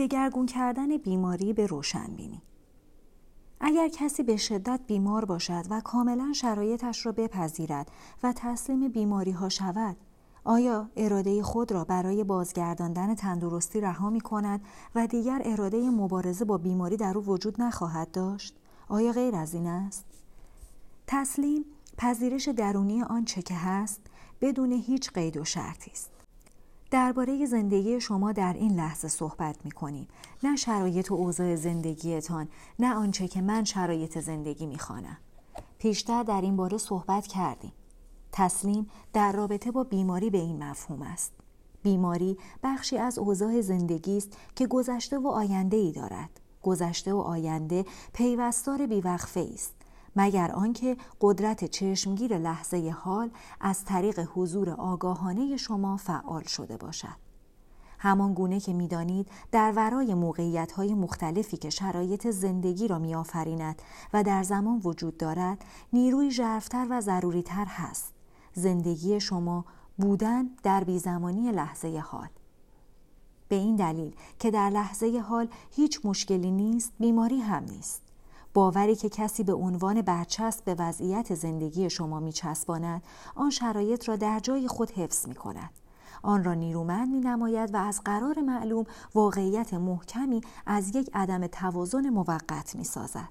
دگرگون کردن بیماری به روشن بینی. اگر کسی به شدت بیمار باشد و کاملا شرایطش را بپذیرد و تسلیم بیماری ها شود آیا اراده خود را برای بازگرداندن تندرستی رها می کند و دیگر اراده مبارزه با بیماری در او وجود نخواهد داشت؟ آیا غیر از این است؟ تسلیم پذیرش درونی آنچه که هست بدون هیچ قید و شرطی است. درباره زندگی شما در این لحظه صحبت می کنیم. نه شرایط و اوضاع زندگیتان، نه آنچه که من شرایط زندگی می خوانم. پیشتر در این باره صحبت کردیم. تسلیم در رابطه با بیماری به این مفهوم است. بیماری بخشی از اوضاع زندگی است که گذشته و آینده ای دارد. گذشته و آینده پیوستار بیوقفه است. مگر آنکه قدرت چشمگیر لحظه حال از طریق حضور آگاهانه شما فعال شده باشد. همان گونه که می‌دانید در ورای موقعیت های مختلفی که شرایط زندگی را میآفریند و در زمان وجود دارد نیروی ژرفتر و ضروریتر هست. زندگی شما بودن در بیزمانی لحظه حال. به این دلیل که در لحظه حال هیچ مشکلی نیست بیماری هم نیست. باوری که کسی به عنوان برچسب به وضعیت زندگی شما می چسباند آن شرایط را در جای خود حفظ می کند آن را نیرومند می نماید و از قرار معلوم واقعیت محکمی از یک عدم توازن موقت می سازد.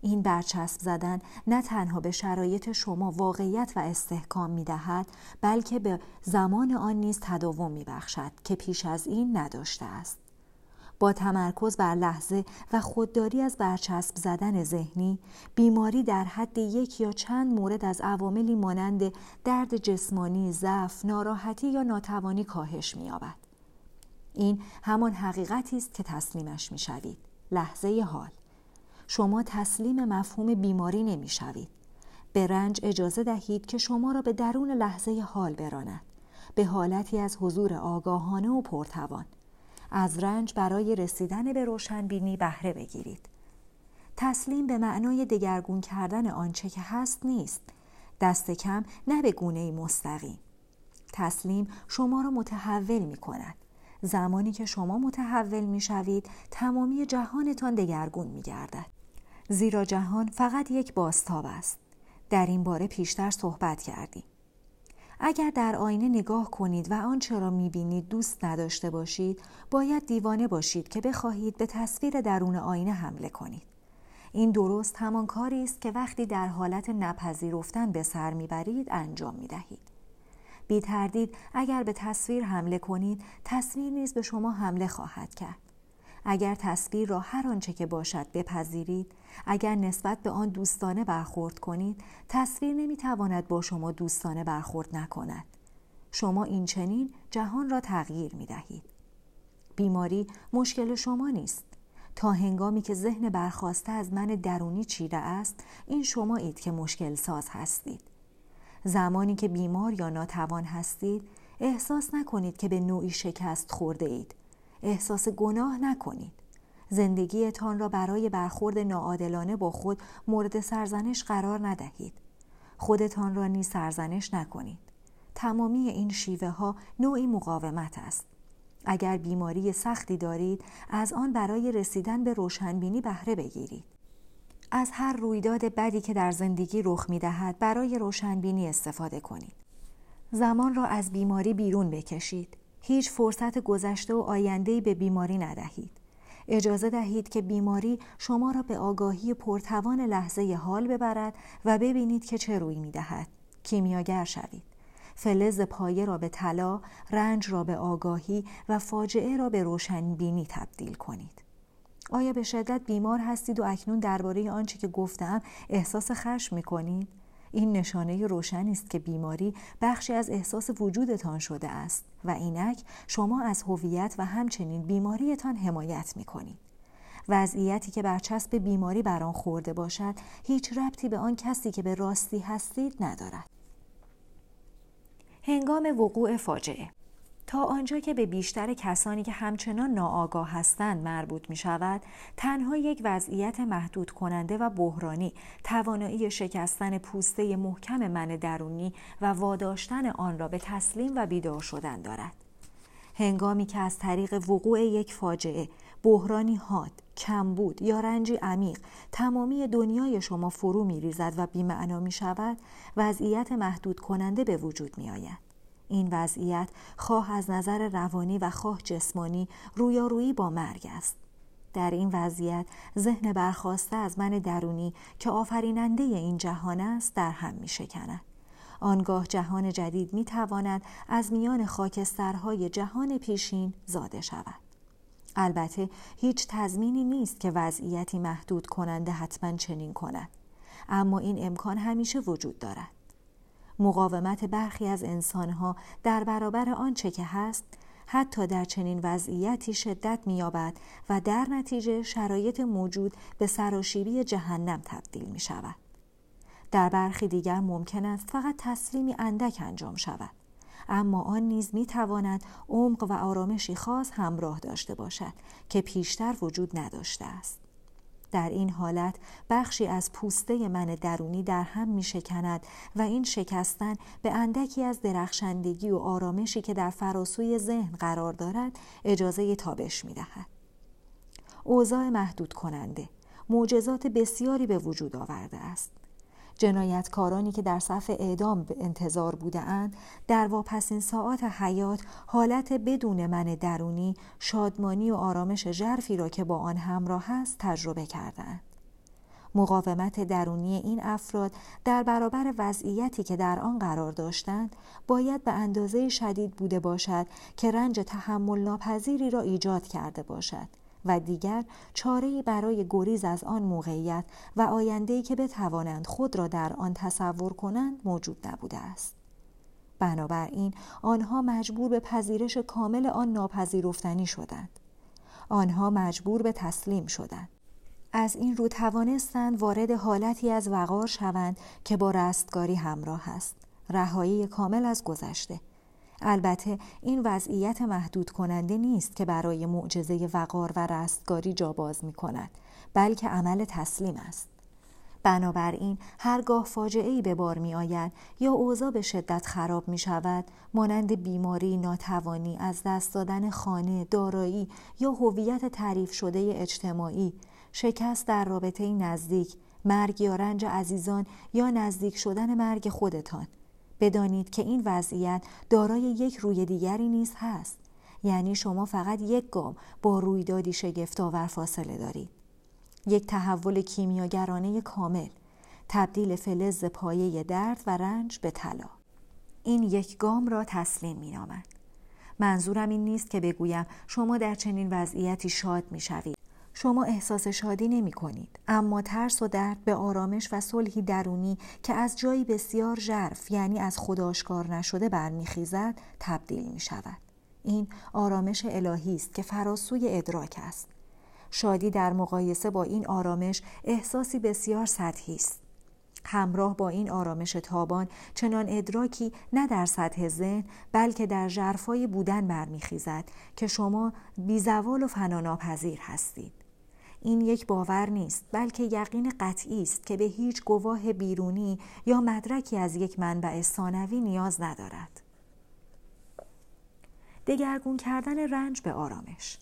این برچسب زدن نه تنها به شرایط شما واقعیت و استحکام می دهد بلکه به زمان آن نیز تداوم می بخشد که پیش از این نداشته است. با تمرکز بر لحظه و خودداری از برچسب زدن ذهنی بیماری در حد یک یا چند مورد از عواملی مانند درد جسمانی، ضعف، ناراحتی یا ناتوانی کاهش می‌یابد. این همان حقیقتی است که تسلیمش می‌شوید. لحظه حال شما تسلیم مفهوم بیماری نمی‌شوید. به رنج اجازه دهید که شما را به درون لحظه حال براند به حالتی از حضور آگاهانه و پرتوان از رنج برای رسیدن به روشنبینی بهره بگیرید. تسلیم به معنای دگرگون کردن آنچه که هست نیست. دست کم نه به گونه مستقیم. تسلیم شما را متحول می کند. زمانی که شما متحول می شوید تمامی جهانتان دگرگون می گردد. زیرا جهان فقط یک باستاب است. در این باره پیشتر صحبت کردیم. اگر در آینه نگاه کنید و آنچه را می‌بینید دوست نداشته باشید باید دیوانه باشید که بخواهید به تصویر درون آینه حمله کنید. این درست همان کاری است که وقتی در حالت نپذیرفتن به سر می‌برید انجام می‌دهید. بی تردید اگر به تصویر حمله کنید تصویر نیز به شما حمله خواهد کرد. اگر تصویر را هر آنچه که باشد بپذیرید اگر نسبت به آن دوستانه برخورد کنید تصویر نمی‌تواند با شما دوستانه برخورد نکند شما این چنین جهان را تغییر می دهید. بیماری مشکل شما نیست. تا هنگامی که ذهن برخواسته از من درونی چیره است این شما اید که مشکل ساز هستید. زمانی که بیمار یا ناتوان هستید احساس نکنید که به نوعی شکست خورده اید. احساس گناه نکنید. زندگیتان را برای برخورد ناعادلانه با خود مورد سرزنش قرار ندهید. خودتان را نیز سرزنش نکنید. تمامی این شیوه ها نوعی مقاومت است. اگر بیماری سختی دارید از آن برای رسیدن به روشنبینی بهره بگیرید. از هر رویداد بدی که در زندگی رخ می دهد برای روشنبینی استفاده کنید. زمان را از بیماری بیرون بکشید. هیچ فرصت گذشته و آینده‌ای به بیماری ندهید. اجازه دهید که بیماری شما را به آگاهی پرتوان لحظه حال ببرد و ببینید که چه روی می دهد. کیمیاگر شوید. فلز پایه را به طلا، رنج را به آگاهی و فاجعه را به روشنبینی تبدیل کنید. آیا به شدت بیمار هستید و اکنون درباره آنچه که گفتم احساس خشم می کنید؟ این نشانه روشنی است که بیماری بخشی از احساس وجودتان شده است و اینک شما از هویت و همچنین بیماریتان حمایت می کنید. وضعیتی که برچسب بیماری بر آن خورده باشد هیچ ربطی به آن کسی که به راستی هستید ندارد. هنگام وقوع فاجعه تا آنجا که به بیشتر کسانی که همچنان ناآگاه هستند مربوط می شود تنها یک وضعیت محدود کننده و بحرانی توانایی شکستن پوسته محکم من درونی و واداشتن آن را به تسلیم و بیدار شدن دارد هنگامی که از طریق وقوع یک فاجعه بحرانی حاد کمبود یا رنجی عمیق تمامی دنیای شما فرو می ریزد و بیمعنا می شود وضعیت محدود کننده به وجود می آید. این وضعیت خواه از نظر روانی و خواه جسمانی رویارویی با مرگ است. در این وضعیت ذهن برخواسته از من درونی که آفریننده این جهان است در هم می شکند. آنگاه جهان جدید می تواند از میان خاکسترهای جهان پیشین زاده شود. البته هیچ تضمینی نیست که وضعیتی محدود کننده حتما چنین کند اما این امکان همیشه وجود دارد مقاومت برخی از انسانها در برابر آنچه که هست حتی در چنین وضعیتی شدت مییابد و در نتیجه شرایط موجود به سراشیبی جهنم تبدیل می شود. در برخی دیگر ممکن است فقط تسلیمی اندک انجام شود. اما آن نیز می تواند عمق و آرامشی خاص همراه داشته باشد که پیشتر وجود نداشته است. در این حالت بخشی از پوسته من درونی در هم می شکند و این شکستن به اندکی از درخشندگی و آرامشی که در فراسوی ذهن قرار دارد اجازه تابش می دهد. اوضاع محدود کننده معجزات بسیاری به وجود آورده است. جنایتکارانی که در صف اعدام انتظار بودهاند در واپسین ساعات حیات حالت بدون من درونی شادمانی و آرامش ژرفی را که با آن همراه است تجربه کردند مقاومت درونی این افراد در برابر وضعیتی که در آن قرار داشتند باید به اندازه شدید بوده باشد که رنج تحمل ناپذیری را ایجاد کرده باشد. و دیگر چاره برای گریز از آن موقعیت و آینده‌ای که بتوانند خود را در آن تصور کنند موجود نبوده است. بنابراین آنها مجبور به پذیرش کامل آن ناپذیرفتنی شدند. آنها مجبور به تسلیم شدند. از این رو توانستند وارد حالتی از وقار شوند که با رستگاری همراه است. رهایی کامل از گذشته. البته این وضعیت محدود کننده نیست که برای معجزه وقار و رستگاری جا باز می کند بلکه عمل تسلیم است. بنابراین هرگاه فاجعه ای به بار می آید یا اوضاع به شدت خراب می شود مانند بیماری، ناتوانی، از دست دادن خانه، دارایی یا هویت تعریف شده اجتماعی، شکست در رابطه نزدیک، مرگ یا رنج عزیزان یا نزدیک شدن مرگ خودتان. بدانید که این وضعیت دارای یک روی دیگری نیز هست. یعنی شما فقط یک گام با رویدادی شگفتآور فاصله دارید. یک تحول کیمیاگرانه کامل تبدیل فلز پایه درد و رنج به طلا. این یک گام را تسلیم می نامد. منظورم این نیست که بگویم شما در چنین وضعیتی شاد می شوید شما احساس شادی نمی کنید. اما ترس و درد به آرامش و صلحی درونی که از جایی بسیار ژرف یعنی از خداشکار نشده برمیخیزد تبدیل می شود. این آرامش الهی است که فراسوی ادراک است. شادی در مقایسه با این آرامش احساسی بسیار سطحی است. همراه با این آرامش تابان چنان ادراکی نه در سطح ذهن بلکه در جرفای بودن برمیخیزد که شما بیزوال و فناناپذیر هستید. این یک باور نیست بلکه یقین قطعی است که به هیچ گواه بیرونی یا مدرکی از یک منبع ثانوی نیاز ندارد. دگرگون کردن رنج به آرامش.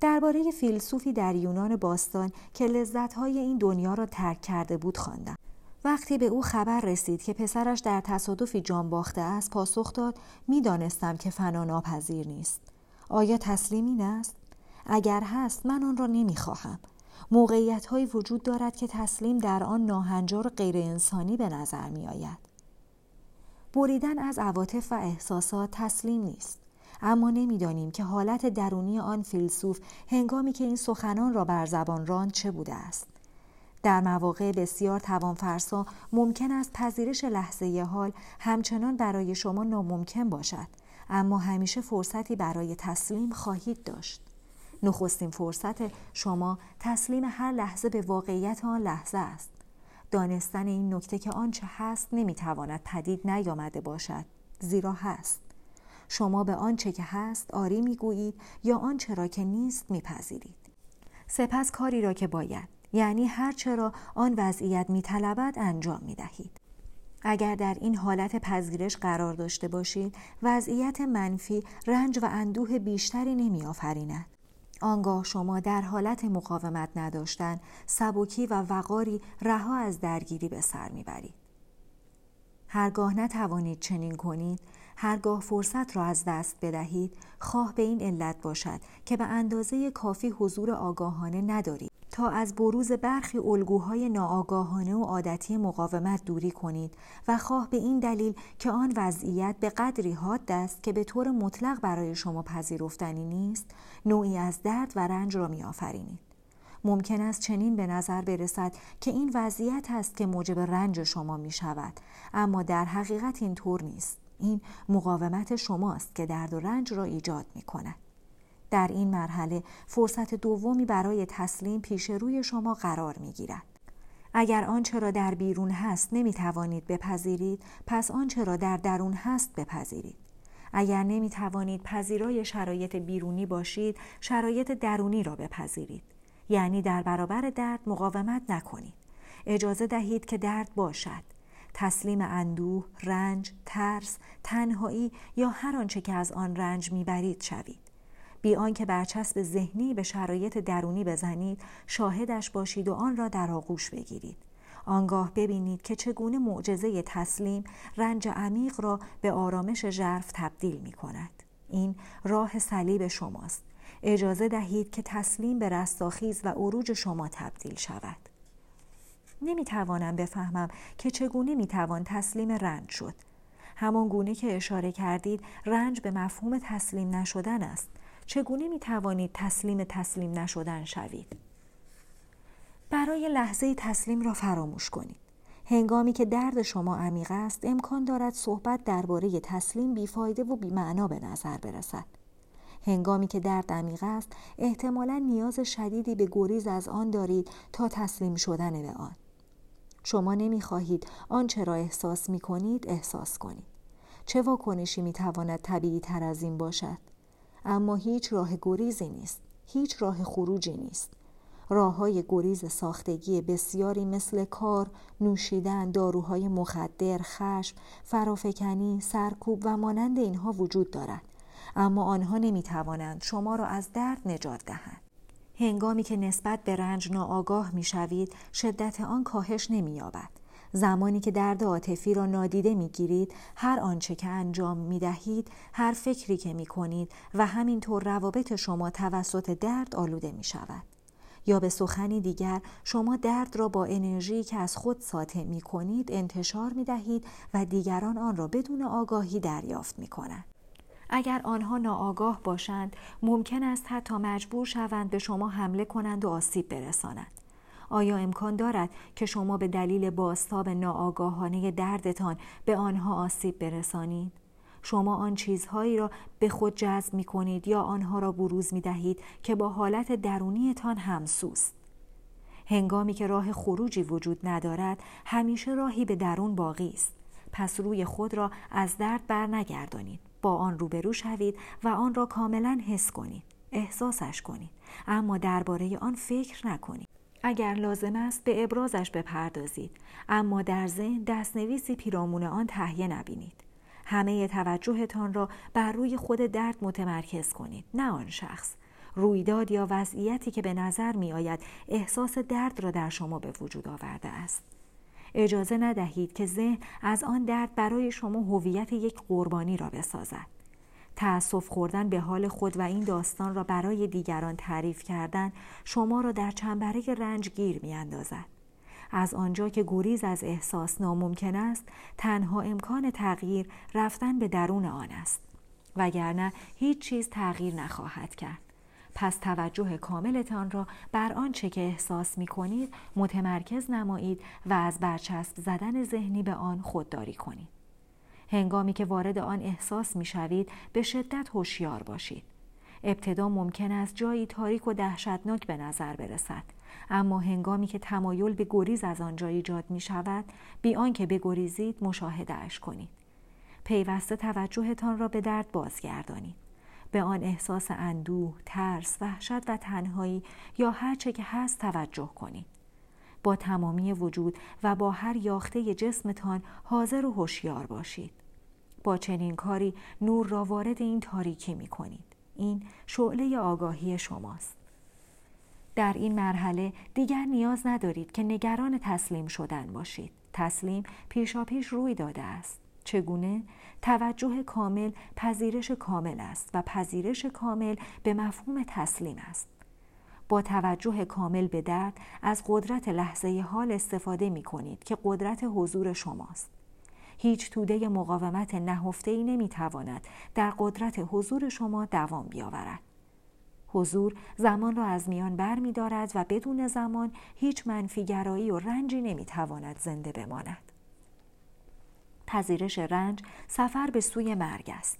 درباره فیلسوفی در یونان باستان که لذتهای این دنیا را ترک کرده بود خواندم. وقتی به او خبر رسید که پسرش در تصادفی جان باخته است پاسخ داد می‌دانستم که فنا ناپذیر نیست. آیا تسلیم این است؟ اگر هست من آن را نمی‌خواهم موقعیت هایی وجود دارد که تسلیم در آن ناهنجار غیر انسانی به نظر می آید. بریدن از عواطف و احساسات تسلیم نیست. اما نمی‌دانیم که حالت درونی آن فیلسوف هنگامی که این سخنان را بر زبان راند چه بوده است. در مواقع بسیار توانفرسا ممکن است پذیرش لحظه حال همچنان برای شما ناممکن باشد اما همیشه فرصتی برای تسلیم خواهید داشت. نخستین فرصت شما تسلیم هر لحظه به واقعیت آن لحظه است. دانستن این نکته که آنچه هست نمی‌تواند پدید نیامده باشد زیرا هست. شما به آنچه که هست آری می‌گویید یا آنچه را که نیست میپذیرید. سپس کاری را که باید یعنی هر چرا آن وضعیت میطلبد انجام می‌دهید. اگر در این حالت پذیرش قرار داشته باشید وضعیت منفی رنج و اندوه بیشتری نمی آفریند. آنگاه شما در حالت مقاومت نداشتن سبکی و وقاری رها از درگیری به سر می‌برید. هرگاه نتوانید چنین کنید هرگاه فرصت را از دست بدهید خواه به این علت باشد که به اندازه کافی حضور آگاهانه ندارید. تا از بروز برخی الگوهای ناآگاهانه و عادتی مقاومت دوری کنید و خواه به این دلیل که آن وضعیت به قدری حاد است که به طور مطلق برای شما پذیرفتنی نیست نوعی از درد و رنج را میآفرینید. ممکن است چنین به نظر برسد که این وضعیت است که موجب رنج شما می شود اما در حقیقت این طور نیست. این مقاومت شماست که درد و رنج را ایجاد می کند در این مرحله فرصت دومی برای تسلیم پیش روی شما قرار می گیرد. اگر آنچه را در بیرون هست نمی توانید بپذیرید پس آنچه را در درون هست بپذیرید. اگر نمی توانید پذیرای شرایط بیرونی باشید شرایط درونی را بپذیرید. یعنی در برابر درد مقاومت نکنید. اجازه دهید که درد باشد. تسلیم اندوه، رنج، ترس، تنهایی یا هر آنچه که از آن رنج می‌برید شوید. بی آنکه برچسب ذهنی به شرایط درونی بزنید شاهدش باشید و آن را در آغوش بگیرید آنگاه ببینید که چگونه معجزه تسلیم رنج عمیق را به آرامش ژرف تبدیل می کند. این راه صلیب شماست. اجازه دهید که تسلیم به رستاخیز و عروج شما تبدیل شود. نمی توانم بفهمم که چگونه می توان تسلیم رنج شد. همان گونه که اشاره کردید رنج به مفهوم تسلیم نشدن است. چگونه می توانید تسلیم تسلیم نشدن شوید؟ برای لحظه تسلیم را فراموش کنید. هنگامی که درد شما عمیق است امکان دارد صحبت درباره تسلیم بیفایده و بیمعنا به نظر برسد. هنگامی که درد عمیق است احتمالا نیاز شدیدی به گریز از آن دارید تا تسلیم شدن به آن. شما نمی‌خواهید آنچه را احساس می کنید احساس کنید. چه واکنشی می تواند طبیعی تر از این باشد؟ اما هیچ راه گریزی نیست هیچ راه خروجی نیست راه های گریز ساختگی بسیاری مثل کار، نوشیدن، داروهای مخدر، خشم، فرافکنی، سرکوب و مانند اینها وجود دارد. اما آنها نمی توانند شما را از درد نجات دهند. هنگامی که نسبت به رنج ناآگاه می شوید، شدت آن کاهش نمی یابد. زمانی که درد عاطفی را نادیده می گیرید هر آنچه که انجام می دهید هر فکری که می کنید و همینطور روابط شما توسط درد آلوده می شود یا به سخنی دیگر شما درد را با انرژی که از خود ساطع می کنید انتشار می دهید و دیگران آن را بدون آگاهی دریافت می کنند. اگر آنها ناآگاه باشند ممکن است حتی مجبور شوند به شما حمله کنند و آسیب برسانند آیا امکان دارد که شما به دلیل باستاب ناآگاهانه دردتان به آنها آسیب برسانید؟ شما آن چیزهایی را به خود جذب می کنید یا آنها را بروز می دهید که با حالت درونیتان همسوست. هنگامی که راه خروجی وجود ندارد همیشه راهی به درون باقی است. پس روی خود را از درد بر نگردانید. با آن روبرو شوید و آن را کاملا حس کنید. احساسش کنید. اما درباره آن فکر نکنید. اگر لازم است به ابرازش بپردازید اما در ذهن دستنویسی پیرامون آن تهیه نبینید همه توجهتان را بر روی خود درد متمرکز کنید نه آن شخص رویداد یا وضعیتی که به نظر می آید احساس درد را در شما به وجود آورده است اجازه ندهید که ذهن از آن درد برای شما هویت یک قربانی را بسازد. تأسف خوردن به حال خود و این داستان را برای دیگران تعریف کردن شما را در چنبره رنج گیر می اندازد. از آنجا که گریز از احساس ناممکن است تنها امکان تغییر رفتن به درون آن است. وگرنه هیچ چیز تغییر نخواهد کرد. پس توجه کاملتان را بر آنچه که احساس می کنید متمرکز نمایید و از برچسب زدن ذهنی به آن خودداری کنید. هنگامی که وارد آن احساس می شوید به شدت هوشیار باشید. ابتدا ممکن است جایی تاریک و دهشتناک به نظر برسد. اما هنگامی که تمایل به گریز از آنجا ایجاد می شود بی آنکه بگریزید مشاهده اش کنید. پیوسته توجهتان را به درد بازگردانید. به آن احساس اندوه، ترس، وحشت و تنهایی یا هر چه که هست توجه کنید با تمامی وجود و با هر یاخته جسمتان حاضر و هوشیار باشید. با چنین کاری نور را وارد این تاریکی می کنید. این شعله آگاهی شماست. در این مرحله دیگر نیاز ندارید که نگران تسلیم شدن باشید. تسلیم پیشاپیش روی داده است. چگونه؟ توجه کامل پذیرش کامل است و پذیرش کامل به مفهوم تسلیم است. با توجه کامل به درد از قدرت لحظه حال استفاده می کنید که قدرت حضور شماست. هیچ توده مقاومت نهفته ای نمی تواند در قدرت حضور شما دوام بیاورد. حضور زمان را از میان بر می دارد و بدون زمان هیچ منفیگرایی و رنجی نمی تواند زنده بماند. پذیرش رنج سفر به سوی مرگ است.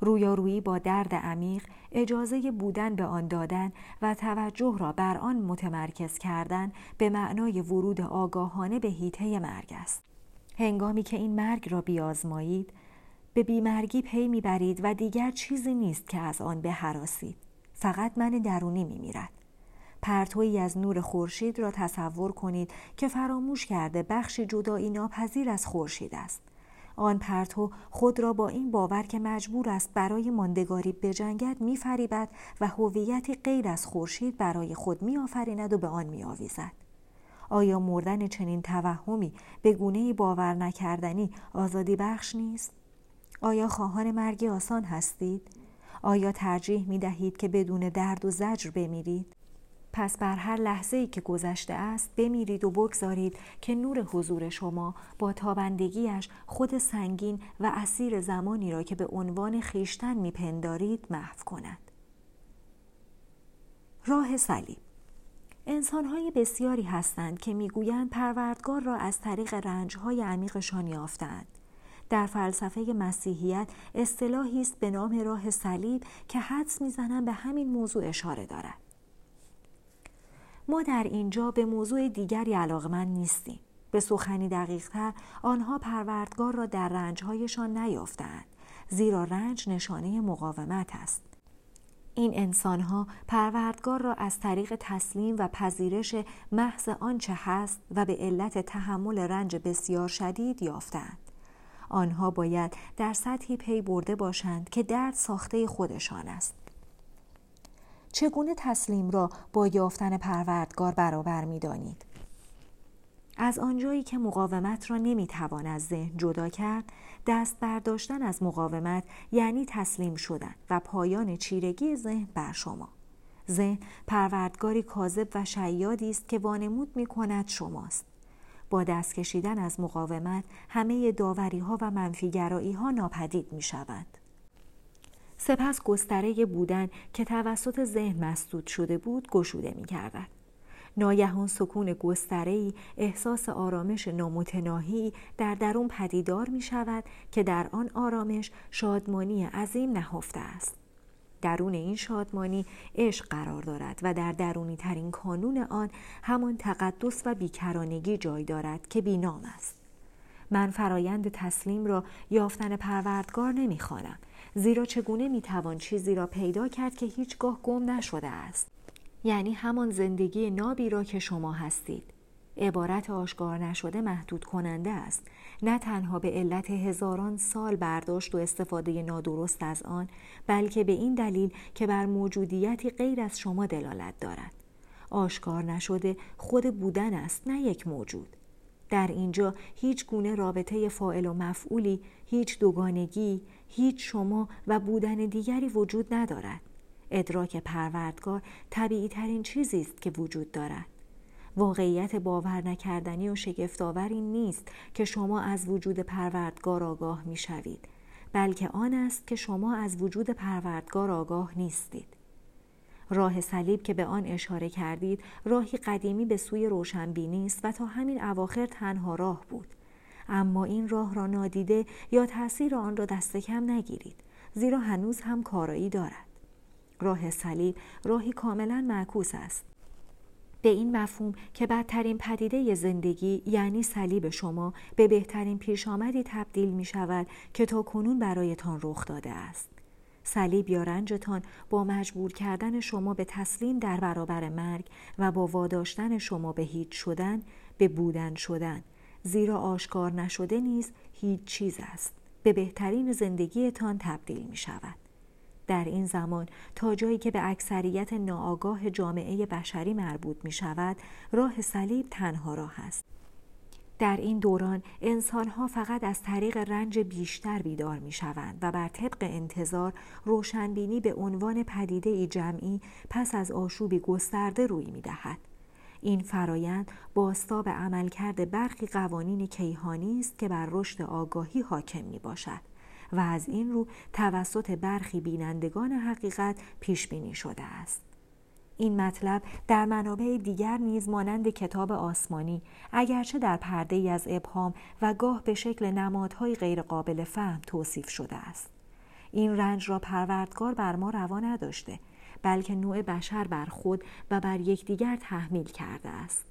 رویارویی با درد عمیق اجازه بودن به آن دادن و توجه را بر آن متمرکز کردن به معنای ورود آگاهانه به هیته مرگ است. هنگامی که این مرگ را بیازمایید به بیمرگی پی می‌برید و دیگر چیزی نیست که از آن بهراسید فقط من درونی میمیرد پرتویی از نور خورشید را تصور کنید که فراموش کرده بخشی جدایی ناپذیر از خورشید است آن پرتو خود را با این باور که مجبور است برای ماندگاری بجنگد میفریبد و هویتی غیر از خورشید برای خود میآفریند و به آن میآویزد آیا مردن چنین توهمی به گونه باور نکردنی آزادی بخش نیست؟ آیا خواهان مرگی آسان هستید؟ آیا ترجیح می دهید که بدون درد و زجر بمیرید؟ پس بر هر لحظه ای که گذشته است بمیرید و بگذارید که نور حضور شما با تابندگیش خود سنگین و اسیر زمانی را که به عنوان خیشتن میپندارید محو کند. راه صلیب انسانهای بسیاری هستند که می‌گویند پروردگار را از طریق رنجهای عمیقشان یافتند. در فلسفه مسیحیت اصطلاحی است به نام راه صلیب که حدس می‌زنند به همین موضوع اشاره دارد. ما در اینجا به موضوع دیگری علاقمند نیستیم. به سخنی دقیقتر آنها پروردگار را در رنجهایشان نیافتند زیرا رنج نشانه مقاومت است. این انسانها پروردگار را از طریق تسلیم و پذیرش محض آنچه هست و به علت تحمل رنج بسیار شدید یافتند. آنها باید در سطحی پی برده باشند که درد ساخته خودشان است. چگونه تسلیم را با یافتن پروردگار برابر می دانید؟ از آنجایی که مقاومت را نمی‌توان از ذهن جدا کرد دست برداشتن از مقاومت یعنی تسلیم شدن و پایان چیرگی ذهن بر شما ذهن پروردگاری کاذب و شیادی است که وانمود می کند شماست با دست کشیدن از مقاومت همه داوری ها و منفیگرایی ها ناپدید می شوند. سپس گستره بودن که توسط ذهن مسدود شده بود گشوده می کردن. ناگهان سکون گستره‌ای احساس آرامش نامتناهی در درون پدیدار می شود که در آن آرامش شادمانی عظیم نهفته است. درون این شادمانی عشق قرار دارد و در درونی ترین کانون آن همان تقدس و بیکرانگی جای دارد که بینام است. من فرایند تسلیم را یافتن پروردگار نمی‌خوانم. زیرا چگونه می‌توان چیزی را پیدا کرد که هیچگاه گم نشده است؟ یعنی همان زندگی نابی را که شما هستید. عبارت آشکار نشده محدود کننده است. نه تنها به علت هزاران سال برداشت و استفاده نادرست از آن بلکه به این دلیل که بر موجودیتی غیر از شما دلالت دارد. آشکار نشده خود بودن است نه یک موجود. در اینجا هیچ گونه رابطه فائل و مفعولی هیچ دوگانگی هیچ شما و بودن دیگری وجود ندارد. ادراک پروردگار طبیعی ترین چیزی است که وجود دارد. واقعیت باور نکردنی و شگفتآوری نیست که شما از وجود پروردگار آگاه می شوید بلکه آن است که شما از وجود پروردگار آگاه نیستید. راه صلیب که به آن اشاره کردید راهی قدیمی به سوی روشنبینی است و تا همین اواخر تنها راه بود. اما این راه را نادیده یا تاثیر آن را دست کم نگیرید زیرا هنوز هم کارایی دارد. راه صلیب راهی کاملا معکوس است. به این مفهوم که بدترین پدیده زندگی یعنی صلیب شما به بهترین پیش آمدی تبدیل می شود که تا کنون برایتان رخ داده است. صلیب یا رنجتان با مجبور کردن شما به تسلیم در برابر مرگ و با واداشتن شما به هیچ شدن به بودن شدن زیرا آشکار نشده نیز هیچ چیز است. به بهترین زندگیتان تبدیل می شود. در این زمان تا جایی که به اکثریت ناآگاه جامعه بشری مربوط می شود راه صلیب تنها راه است. در این دوران انسانها فقط از طریق رنج بیشتر بیدار می شوند و بر طبق انتظار روشنبینی به عنوان پدیده ای جمعی پس از آشوبی گسترده روی می دهد. این فرایند باستا به عملکرد برخی قوانین کیهانی است که بر رشد آگاهی حاکم می باشد و از این رو توسط برخی بینندگان حقیقت پیش بینی شده است. این مطلب در منابع دیگر نیز مانند کتاب آسمانی اگرچه در پرده ای از ابهام و گاه به شکل نمادهای غیرقابل فهم توصیف شده است این رنج را پروردگار بر ما روا نداشته بلکه نوع بشر بر خود و بر یکدیگر تحمیل کرده است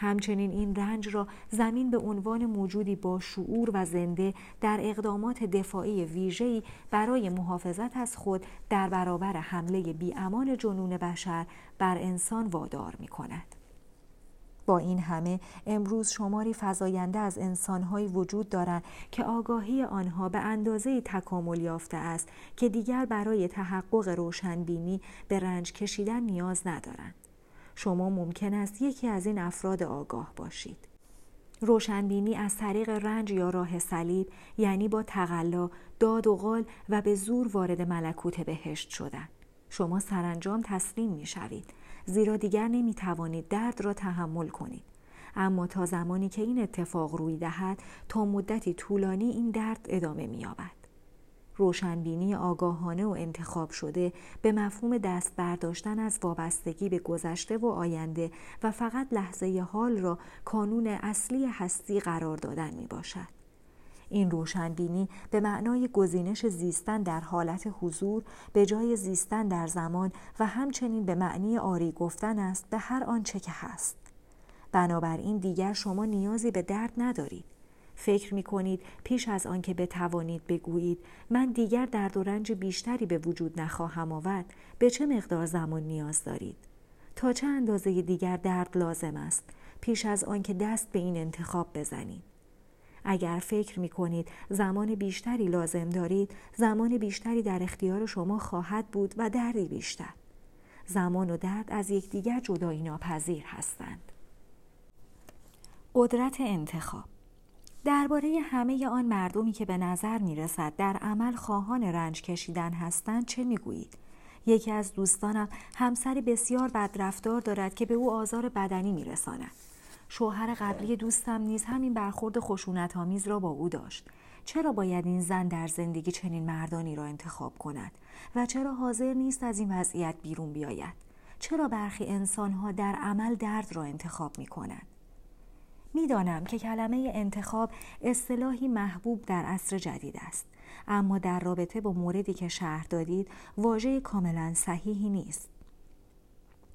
همچنین این رنج را زمین به عنوان موجودی با شعور و زنده در اقدامات دفاعی ویژه‌ای برای محافظت از خود در برابر حمله بیامان جنون بشر بر انسان وادار می کند. با این همه امروز شماری فزاینده از انسانهایی وجود دارند که آگاهی آنها به اندازه تکامل یافته است که دیگر برای تحقق روشنبینی به رنج کشیدن نیاز ندارند. شما ممکن است یکی از این افراد آگاه باشید. روشنبینی از طریق رنج یا راه صلیب یعنی با تقلا، داد و قال و به زور وارد ملکوت بهشت شدن. شما سرانجام تسلیم می شوید زیرا دیگر نمی توانید درد را تحمل کنید. اما تا زمانی که این اتفاق روی دهد تا مدتی طولانی این درد ادامه می یابد. روشنبینی آگاهانه و انتخاب شده به مفهوم دست برداشتن از وابستگی به گذشته و آینده و فقط لحظه حال را کانون اصلی هستی قرار دادن می باشد. این روشنبینی به معنای گزینش زیستن در حالت حضور به جای زیستن در زمان و همچنین به معنی آری گفتن است به هر آنچه که هست. بنابراین دیگر شما نیازی به درد ندارید. فکر می کنید پیش از آنکه بتوانید بگویید من دیگر درد و رنج بیشتری به وجود نخواهم آورد به چه مقدار زمان نیاز دارید تا چه اندازه دیگر درد لازم است پیش از آنکه دست به این انتخاب بزنید اگر فکر می کنید زمان بیشتری لازم دارید زمان بیشتری در اختیار شما خواهد بود و دردی بیشتر زمان و درد از یکدیگر جدایی ناپذیر هستند قدرت انتخاب درباره همه آن مردمی که به نظر می رسد در عمل خواهان رنج کشیدن هستند چه می گویید؟ یکی از دوستانم همسری بسیار بدرفتار دارد که به او آزار بدنی می رساند. شوهر قبلی دوستم نیز همین برخورد خشونت آمیز را با او داشت. چرا باید این زن در زندگی چنین مردانی را انتخاب کند و چرا حاضر نیست از این وضعیت بیرون بیاید؟ چرا برخی انسانها در عمل درد را انتخاب می کنند؟ می‌دانم که کلمه انتخاب اصطلاحی محبوب در عصر جدید است اما در رابطه با موردی که شهر دادید واژه کاملا صحیحی نیست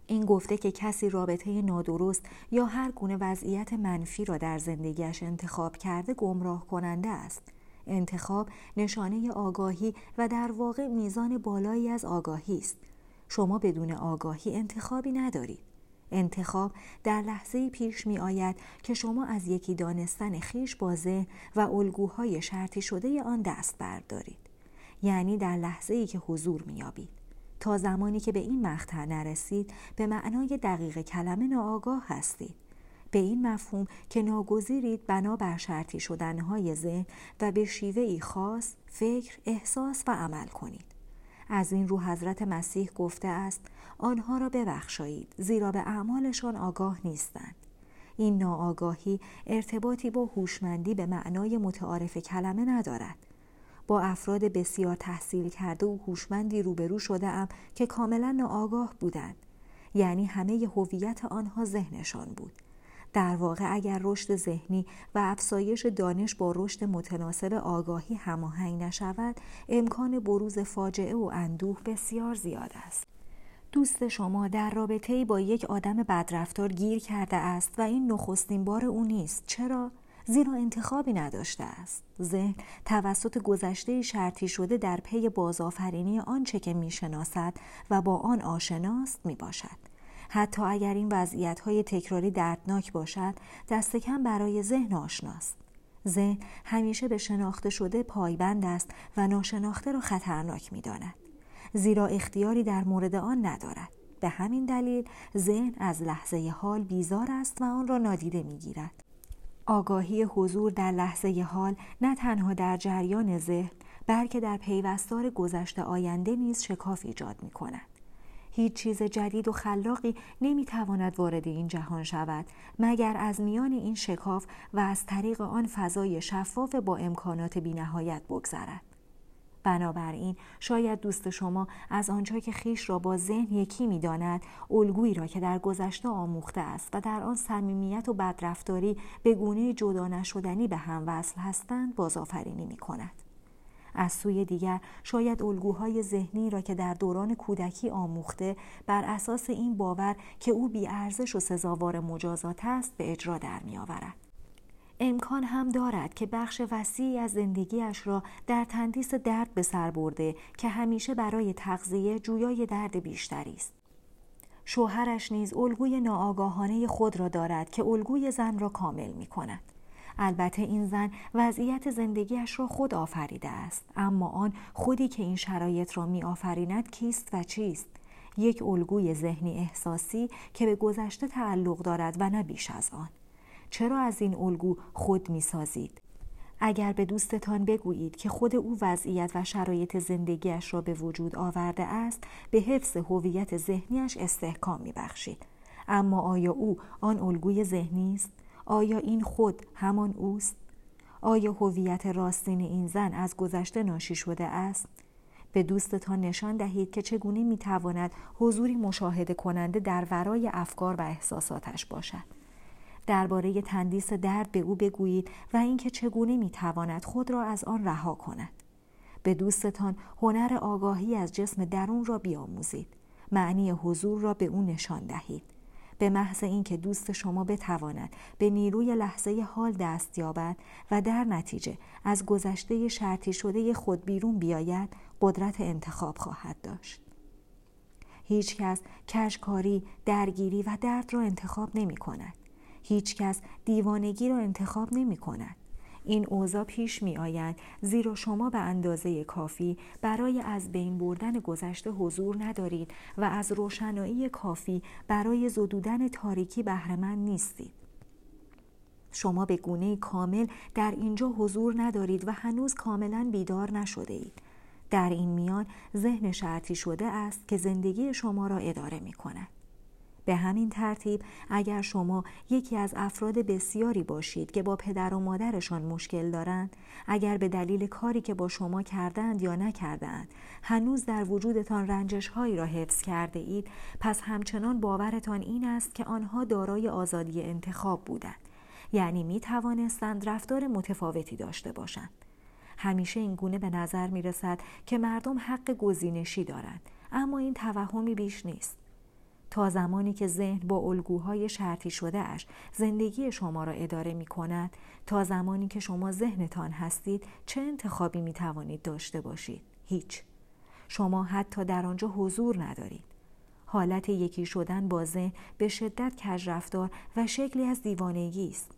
این گفته که کسی رابطه نادرست یا هر گونه وضعیت منفی را در زندگیش انتخاب کرده گمراه کننده است انتخاب نشانه آگاهی و در واقع میزان بالایی از آگاهی است شما بدون آگاهی انتخابی ندارید انتخاب در لحظه پیش می آید که شما از یکی دانستن خیش بازه و الگوهای شرطی شده آن دست بردارید. یعنی در لحظه ای که حضور می آبید. تا زمانی که به این مقطع نرسید به معنای دقیق کلمه ناآگاه هستید. به این مفهوم که ناگزیرید بنا بر شرطی شدنهای ذهن و به شیوه ای خاص فکر، احساس و عمل کنید. از این رو حضرت مسیح گفته است آنها را ببخشایید زیرا به اعمالشان آگاه نیستند این ناآگاهی ارتباطی با هوشمندی به معنای متعارف کلمه ندارد با افراد بسیار تحصیل کرده و هوشمندی روبرو شده ام که کاملا ناآگاه بودند. یعنی همه هویت آنها ذهنشان بود. در واقع اگر رشد ذهنی و افزایش دانش با رشد متناسب آگاهی هماهنگ نشود امکان بروز فاجعه و اندوه بسیار زیاد است. دوست شما در رابطه با یک آدم بدرفتار گیر کرده است و این نخستین بار او نیست. چرا؟ زیرا انتخابی نداشته است ذهن توسط گذشته شرطی شده در پی بازآفرینی آنچه که می‌شناسد و با آن آشناست می باشد حتی اگر این وضعیت های تکراری دردناک باشد دست کم برای ذهن آشناست ذهن همیشه به شناخته شده پایبند است و ناشناخته را خطرناک می داند. زیرا اختیاری در مورد آن ندارد. به همین دلیل ذهن از لحظه حال بیزار است و آن را نادیده می گیرد. آگاهی حضور در لحظه حال نه تنها در جریان ذهن بلکه در پیوستار گذشته آینده نیز شکاف ایجاد می کند. هیچ چیز جدید و خلاقی نمی‌تواند وارد این جهان شود مگر از میان این شکاف و از طریق آن فضای شفاف با امکانات بینهایت بگذرد بنابراین شاید دوست شما از آنجا که خیش را با ذهن یکی می‌داند الگویی را که در گذشته آموخته است و در آن صمیمیت و بدرفتاری به گونه جدا نشدنی به هم وصل هستند بازآفرینی می کند. از سوی دیگر شاید الگوهای ذهنی را که در دوران کودکی آموخته بر اساس این باور که او بیارزش و سزاوار مجازات است به اجرا در میآورد امکان هم دارد که بخش وسیعی از زندگیش را در تندیس درد به سر برده که همیشه برای تغذیه جویای درد بیشتری است. شوهرش نیز الگوی ناآگاهانه خود را دارد که الگوی زن را کامل می کند. البته این زن وضعیت زندگیش را خود آفریده است اما آن خودی که این شرایط را می آفریند کیست و چیست؟ یک الگوی ذهنی احساسی که به گذشته تعلق دارد و نه بیش از آن. چرا از این الگو خود می سازید؟ اگر به دوستتان بگویید که خود او وضعیت و شرایط زندگیش را به وجود آورده است به حفظ هویت ذهنیش استحکام می بخشید. اما آیا او آن الگوی ذهنی است آیا این خود همان اوست آیا هویت راستین این زن از گذشته ناشی شده است به دوستتان نشان دهید که چگونه می‌تواند حضوری مشاهده کننده در ورای افکار و احساساتش باشد درباره تندیس درد به او بگویید و اینکه چگونه می‌تواند خود را از آن رها کند. به دوستتان هنر آگاهی از جسم درون را بیاموزید. معنی حضور را به او نشان دهید. به محض اینکه دوست شما بتواند به نیروی لحظه حال دست یابد و در نتیجه از گذشته شرطی شده خود بیرون بیاید قدرت انتخاب خواهد داشت. هیچ کس کشکاری، درگیری و درد را انتخاب نمی کند. هیچ کس دیوانگی را انتخاب نمی کند. این اوضاع پیش می آید زیرا شما به اندازه کافی برای از بین بردن گذشته حضور ندارید و از روشنایی کافی برای زدودن تاریکی بهرهمند نیستید. شما به گونه کامل در اینجا حضور ندارید و هنوز کاملا بیدار نشده اید. در این میان ذهن شرطی شده است که زندگی شما را اداره می کند. به همین ترتیب اگر شما یکی از افراد بسیاری باشید که با پدر و مادرشان مشکل دارند اگر به دلیل کاری که با شما کردند یا نکردند هنوز در وجودتان رنجش هایی را حفظ کرده اید پس همچنان باورتان این است که آنها دارای آزادی انتخاب بودند. یعنی می توانستند رفتار متفاوتی داشته باشند. همیشه این گونه به نظر می رسد که مردم حق گزینشی دارند اما این توهمی بیش نیست. تا زمانی که ذهن با الگوهای شرطی شده اش زندگی شما را اداره می کند تا زمانی که شما ذهنتان هستید چه انتخابی می توانید داشته باشید؟ هیچ. شما حتی در آنجا حضور ندارید. حالت یکی شدن با ذهن به شدت کجرفتار و شکلی از دیوانگی است.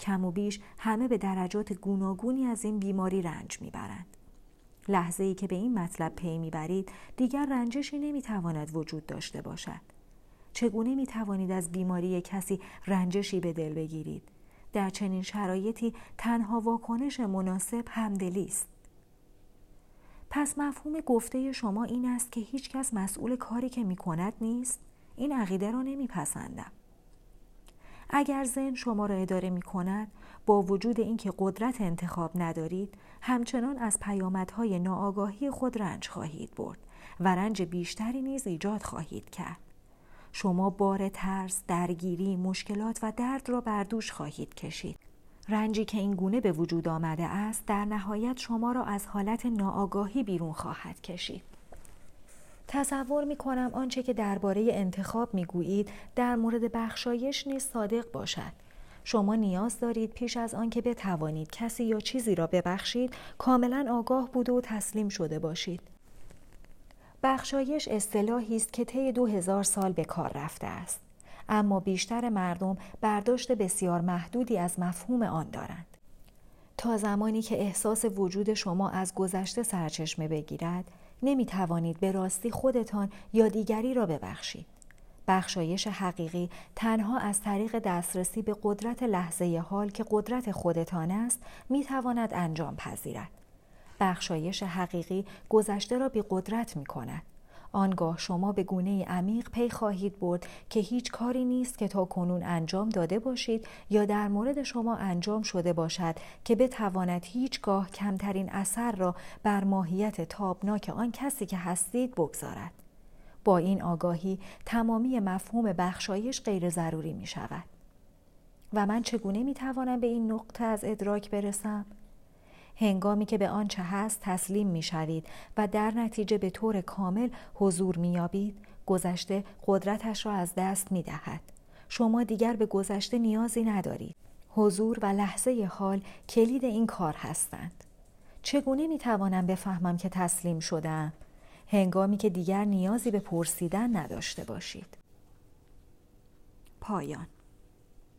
کم و بیش همه به درجات گوناگونی از این بیماری رنج می‌برند. لحظه ای که به این مطلب پی می‌برید دیگر رنجشی نمی‌تواند وجود داشته باشد. چگونه می توانید از بیماری کسی رنجشی به دل بگیرید؟ در چنین شرایطی تنها واکنش مناسب همدلی است. پس مفهوم گفته شما این است که هیچ کس مسئول کاری که می کند نیست؟ این عقیده را نمیپسندم. اگر ذهن شما را اداره می کند با وجود اینکه قدرت انتخاب ندارید همچنان از پیامدهای ناآگاهی خود رنج خواهید برد و رنج بیشتری نیز ایجاد خواهید کرد. شما بار ترس، درگیری، مشکلات و درد را بر دوش خواهید کشید. رنجی که این گونه به وجود آمده است در نهایت شما را از حالت ناآگاهی بیرون خواهد کشید. تصور می کنم آنچه که درباره انتخاب می گویید در مورد بخشایش نیز صادق باشد. شما نیاز دارید پیش از آنکه بتوانید کسی یا چیزی را ببخشید کاملا آگاه بود و تسلیم شده باشید بخشایش اصطلاحی است که طی دو هزار سال به کار رفته است. اما بیشتر مردم برداشت بسیار محدودی از مفهوم آن دارند. تا زمانی که احساس وجود شما از گذشته سرچشمه بگیرد نمی توانید به راستی خودتان یا دیگری را ببخشید. بخشایش حقیقی تنها از طریق دسترسی به قدرت لحظه حال که قدرت خودتان است می تواند انجام پذیرد. بخشایش حقیقی گذشته را بی قدرت می کند. آنگاه شما به گونه عمیق پی خواهید برد که هیچ کاری نیست که تا کنون انجام داده باشید یا در مورد شما انجام شده باشد که بتواند هیچگاه کمترین اثر را بر ماهیت تابناک آن کسی که هستید بگذارد. با این آگاهی تمامی مفهوم بخشایش غیر ضروری می شود. و من چگونه می توانم به این نقطه از ادراک برسم؟ هنگامی که به آنچه هست تسلیم می شوید و در نتیجه به طور کامل حضور می یابید، گذشته قدرتش را از دست می دهد. شما دیگر به گذشته نیازی ندارید. حضور و لحظه حال کلید این کار هستند. چگونه می توانم بفهمم که تسلیم شدم؟ هنگامی که دیگر نیازی به پرسیدن نداشته باشید. پایان